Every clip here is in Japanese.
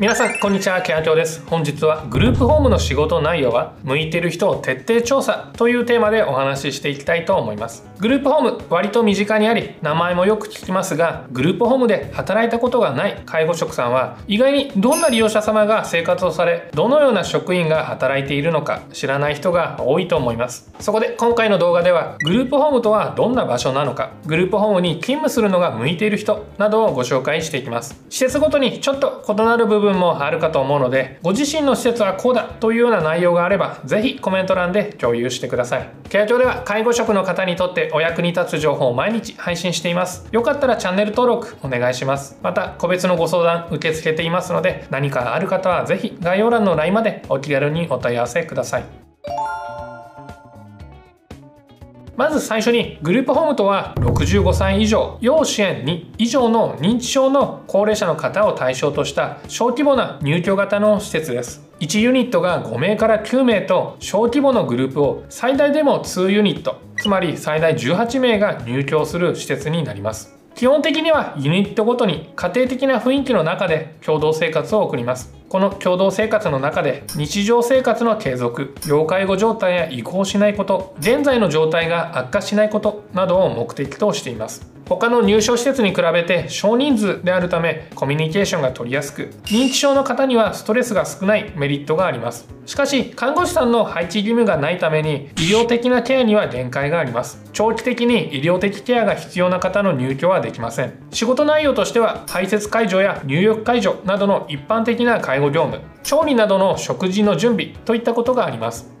皆さん、こんにちは、ケア長です。本日はグループホームの仕事内容は、向いてる人を徹底調査というテーマでお話ししていきたいと思います。グループホーム、割と身近にあり、名前もよく聞きますが、グループホームで働いたことがない介護職さんは、意外にどんな利用者様が生活をされ、どのような職員が働いているのか知らない人が多いと思います。そこで今回の動画では、グループホームとはどんな場所なのか、グループホームに勤務するのが向いている人などをご紹介していきます。施設ごとにちょっと異なる部分分もあるかと思うので、ご自身の施設はこうだというような内容があれば、ぜひコメント欄で共有してください。ケア庁では介護職の方にとってお役に立つ情報を毎日配信しています。よかったらチャンネル登録お願いします。また、個別のご相談受け付けていますので、何かある方はぜひ概要欄の LINE までお気軽にお問い合わせください。まず最初にグループホームとは65歳以上要支援2以上の認知症の高齢者の方を対象とした小規模な入居型の施設です。1ユニットが5名から9名と小規模のグループを最大でも2ユニットつまり最大18名が入居する施設になります。基本的にはユニットごとに家庭的な雰囲気の中で共同生活を送ります。この共同生活の中で日常生活の継続要介護状態や移行しないこと現在の状態が悪化しないことなどを目的としています。他の入所施設に比べて少人数であるためコミュニケーションが取りやすく認知症の方にはストレスが少ないメリットがあります。しかし看護師さんの配置義務がないために医療的なケアには限界があります。長期的に医療的ケアが必要な方の入居はできません。仕事内容としては排泄介助や入浴介助などの一般的な介護業務調理などの食事の準備といったことがあります。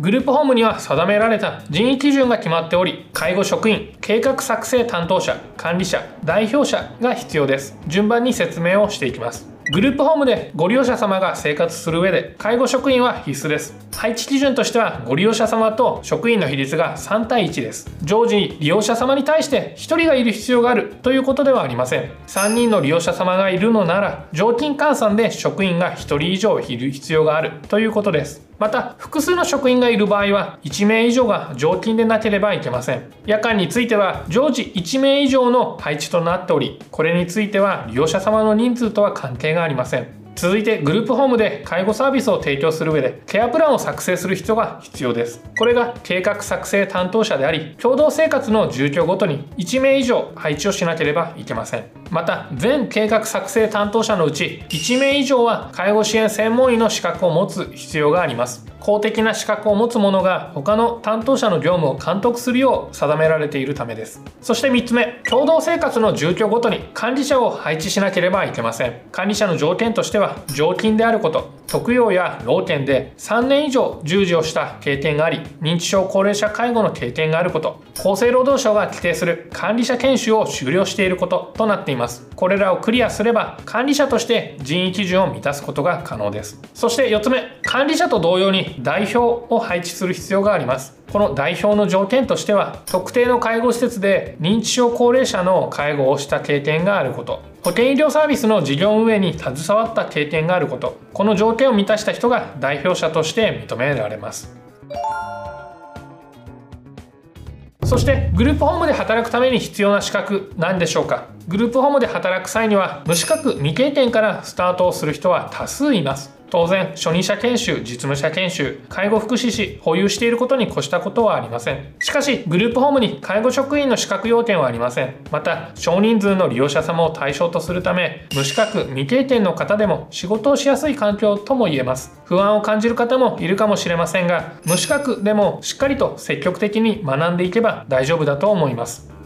グループホームには定められた人員基準が決まっており、介護職員、計画作成担当者、管理者、代表者が必要です。順番に説明をしていきます。グループホームでご利用者様が生活する上で介護職員は必須です配置基準としてはご利用者様と職員の比率が3対1です常時に利用者様に対して1人がいる必要があるということではありません3人の利用者様がいるのなら常勤換算で職員が1人以上いる必要があるということですまた複数の職員がいる場合は1名以上が常勤でなければいけません。夜間については常時1名以上の配置となっておりこれについては利用者様の人数とは関係がありません。続いてグループホームで介護サービスを提供する上でケアプランを作成する人が必要です。これが計画作成担当者であり共同生活の住居ごとに1名以上配置をしなければいけません。また全計画作成担当者のうち1名以上は介護支援専門医の資格を持つ必要があります。公的な資格を持つ者が他の担当者の業務を監督するよう定められているためです。そして3つ目共同生活の住居ごとに管理者を配置しなければいけません。管理者の条件としては常勤であること。特養や老犬で3年以上従事をした経験があり認知症高齢者介護の経験があること厚生労働省が規定する管理者研修を終了していることとなっています。これらをクリアすれば管理者として人員基準を満たすことが可能です。そして4つ目管理者と同様に代表を配置する必要があります。この代表の条件としては特定の介護施設で認知症高齢者の介護をした経験があること。保険医療サービスの事業運営に携わった経験があることこの条件を満たした人が代表者として認められます。そしてグループホームで働くために必要な資格何でしょうか？グループホームで働く際には無資格未経験からスタートをする人は多数います。当然初任者研修実務者研修介護福祉士保有していることに越したことはありません。しかしグループホームに介護職員の資格要件はありません。また少人数の利用者様を対象とするため無資格未経験の方でも仕事をしやすい環境とも言えます。不安を感じる方もいるかもしれませんが無資格でもしっかりと積極的に学んでいけば大丈夫だと思います。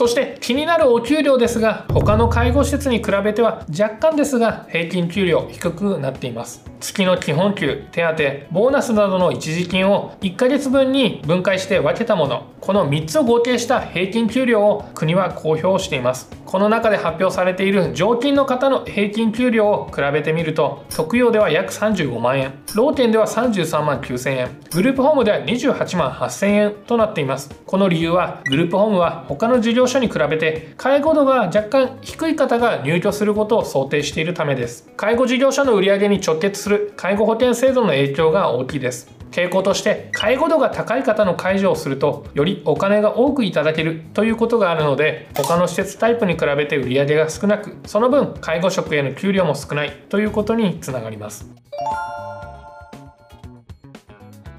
そして気になるお給料ですが他の介護施設に比べては若干ですが平均給料低くなっています。月の基本給手当ボーナスなどの一時金を1ヶ月分に分解して分けたものこの3つを合計した平均給料を国は公表しています。この中で発表されている常勤の方の平均給料を比べてみると特養では約35万円老店では33万9000円グループホームでは28万8000円となっています。この理由はグループホームは他の事業業所に比べて介護度が若干低い方が入居することを想定しているためです。介護事業所の売上に直結する介護保険制度の影響が大きいです。傾向として介護度が高い方の介助をするとよりお金が多くいただけるということがあるので他の施設タイプに比べて売上が少なくその分介護職への給料も少ないということにつながります。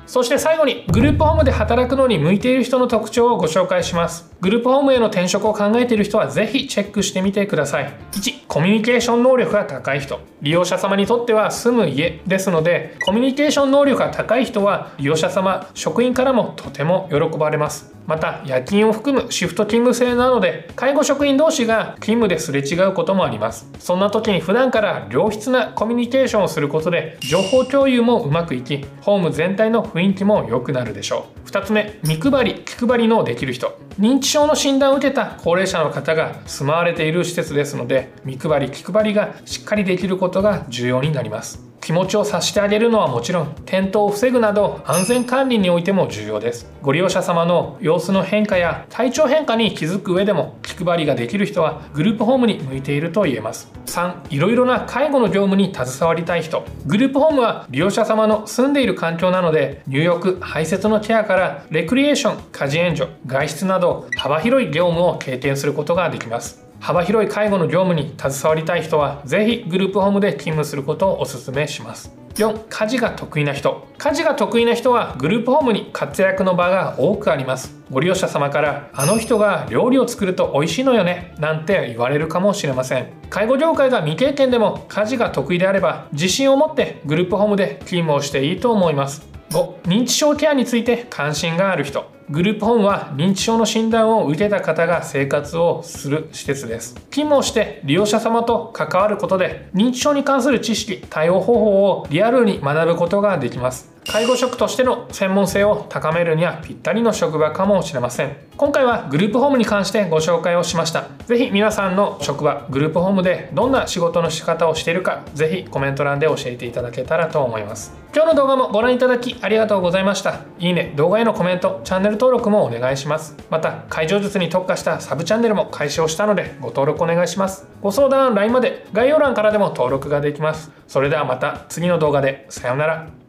そして最後にグループホームで働くのに向いている人の特徴をご紹介します。グループホームへの転職を考えている人はぜひチェックしてみてください。1コミュニケーション能力が高い人。利用者様にとっては住む家ですのでコミュニケーション能力が高い人は利用者様職員からもとても喜ばれます。また夜勤を含むシフト勤務制なので介護職員同士が勤務ですれ違うこともあります。そんな時に普段から良質なコミュニケーションをすることで情報共有もうまくいきホーム全体の雰囲気も良くなるでしょう。2つ目見配り気配りのできる人。認知症の診断を受けた高齢者の方が住まわれている施設ですので見配り気配りがしっかりできることが重要になります。気持ちを察してあげるのはもちろん転倒を防ぐなど安全管理においても重要です。ご利用者様の様子の変化や体調変化に気づく上でも気配りができる人はグループホームに向いていると言えます。3いろいろな介護の業務に携わりたい人。グループホームは利用者様の住んでいる環境なので入浴排泄のケアからレクリエーション家事援助外出など幅広い業務を経験することができます。幅広い介護の業務に携わりたい人はぜひグループホームで勤務することをお勧めします。4家事が得意な人。家事が得意な人はグループホームに活躍の場が多くあります。ご利用者様からあの人が料理を作ると美味しいのよねなんて言われるかもしれません。介護業界が未経験でも家事が得意であれば自信を持ってグループホームで勤務をしていいと思います。5認知症ケアについて関心がある人。グループホームは認知症の診断を受けた方が生活をする施設です。勤務をして利用者様と関わることで認知症に関する知識対応方法をリアルに学ぶことができます。介護職としての専門性を高めるにはぴったりの職場かもしれません。今回はグループホームに関してご紹介をしました。是非皆さんの職場グループホームでどんな仕事の仕方をしているか是非コメント欄で教えていただけたらと思います。今日の動画もご覧いただきありがとうございました。いいね動画へのコメントチャンネル登録もお願いします。また解錠術に特化したサブチャンネルも開始をしたのでご登録お願いします。ご相談 LINE まで概要欄からでも登録ができます。それではまた次の動画で。さようなら。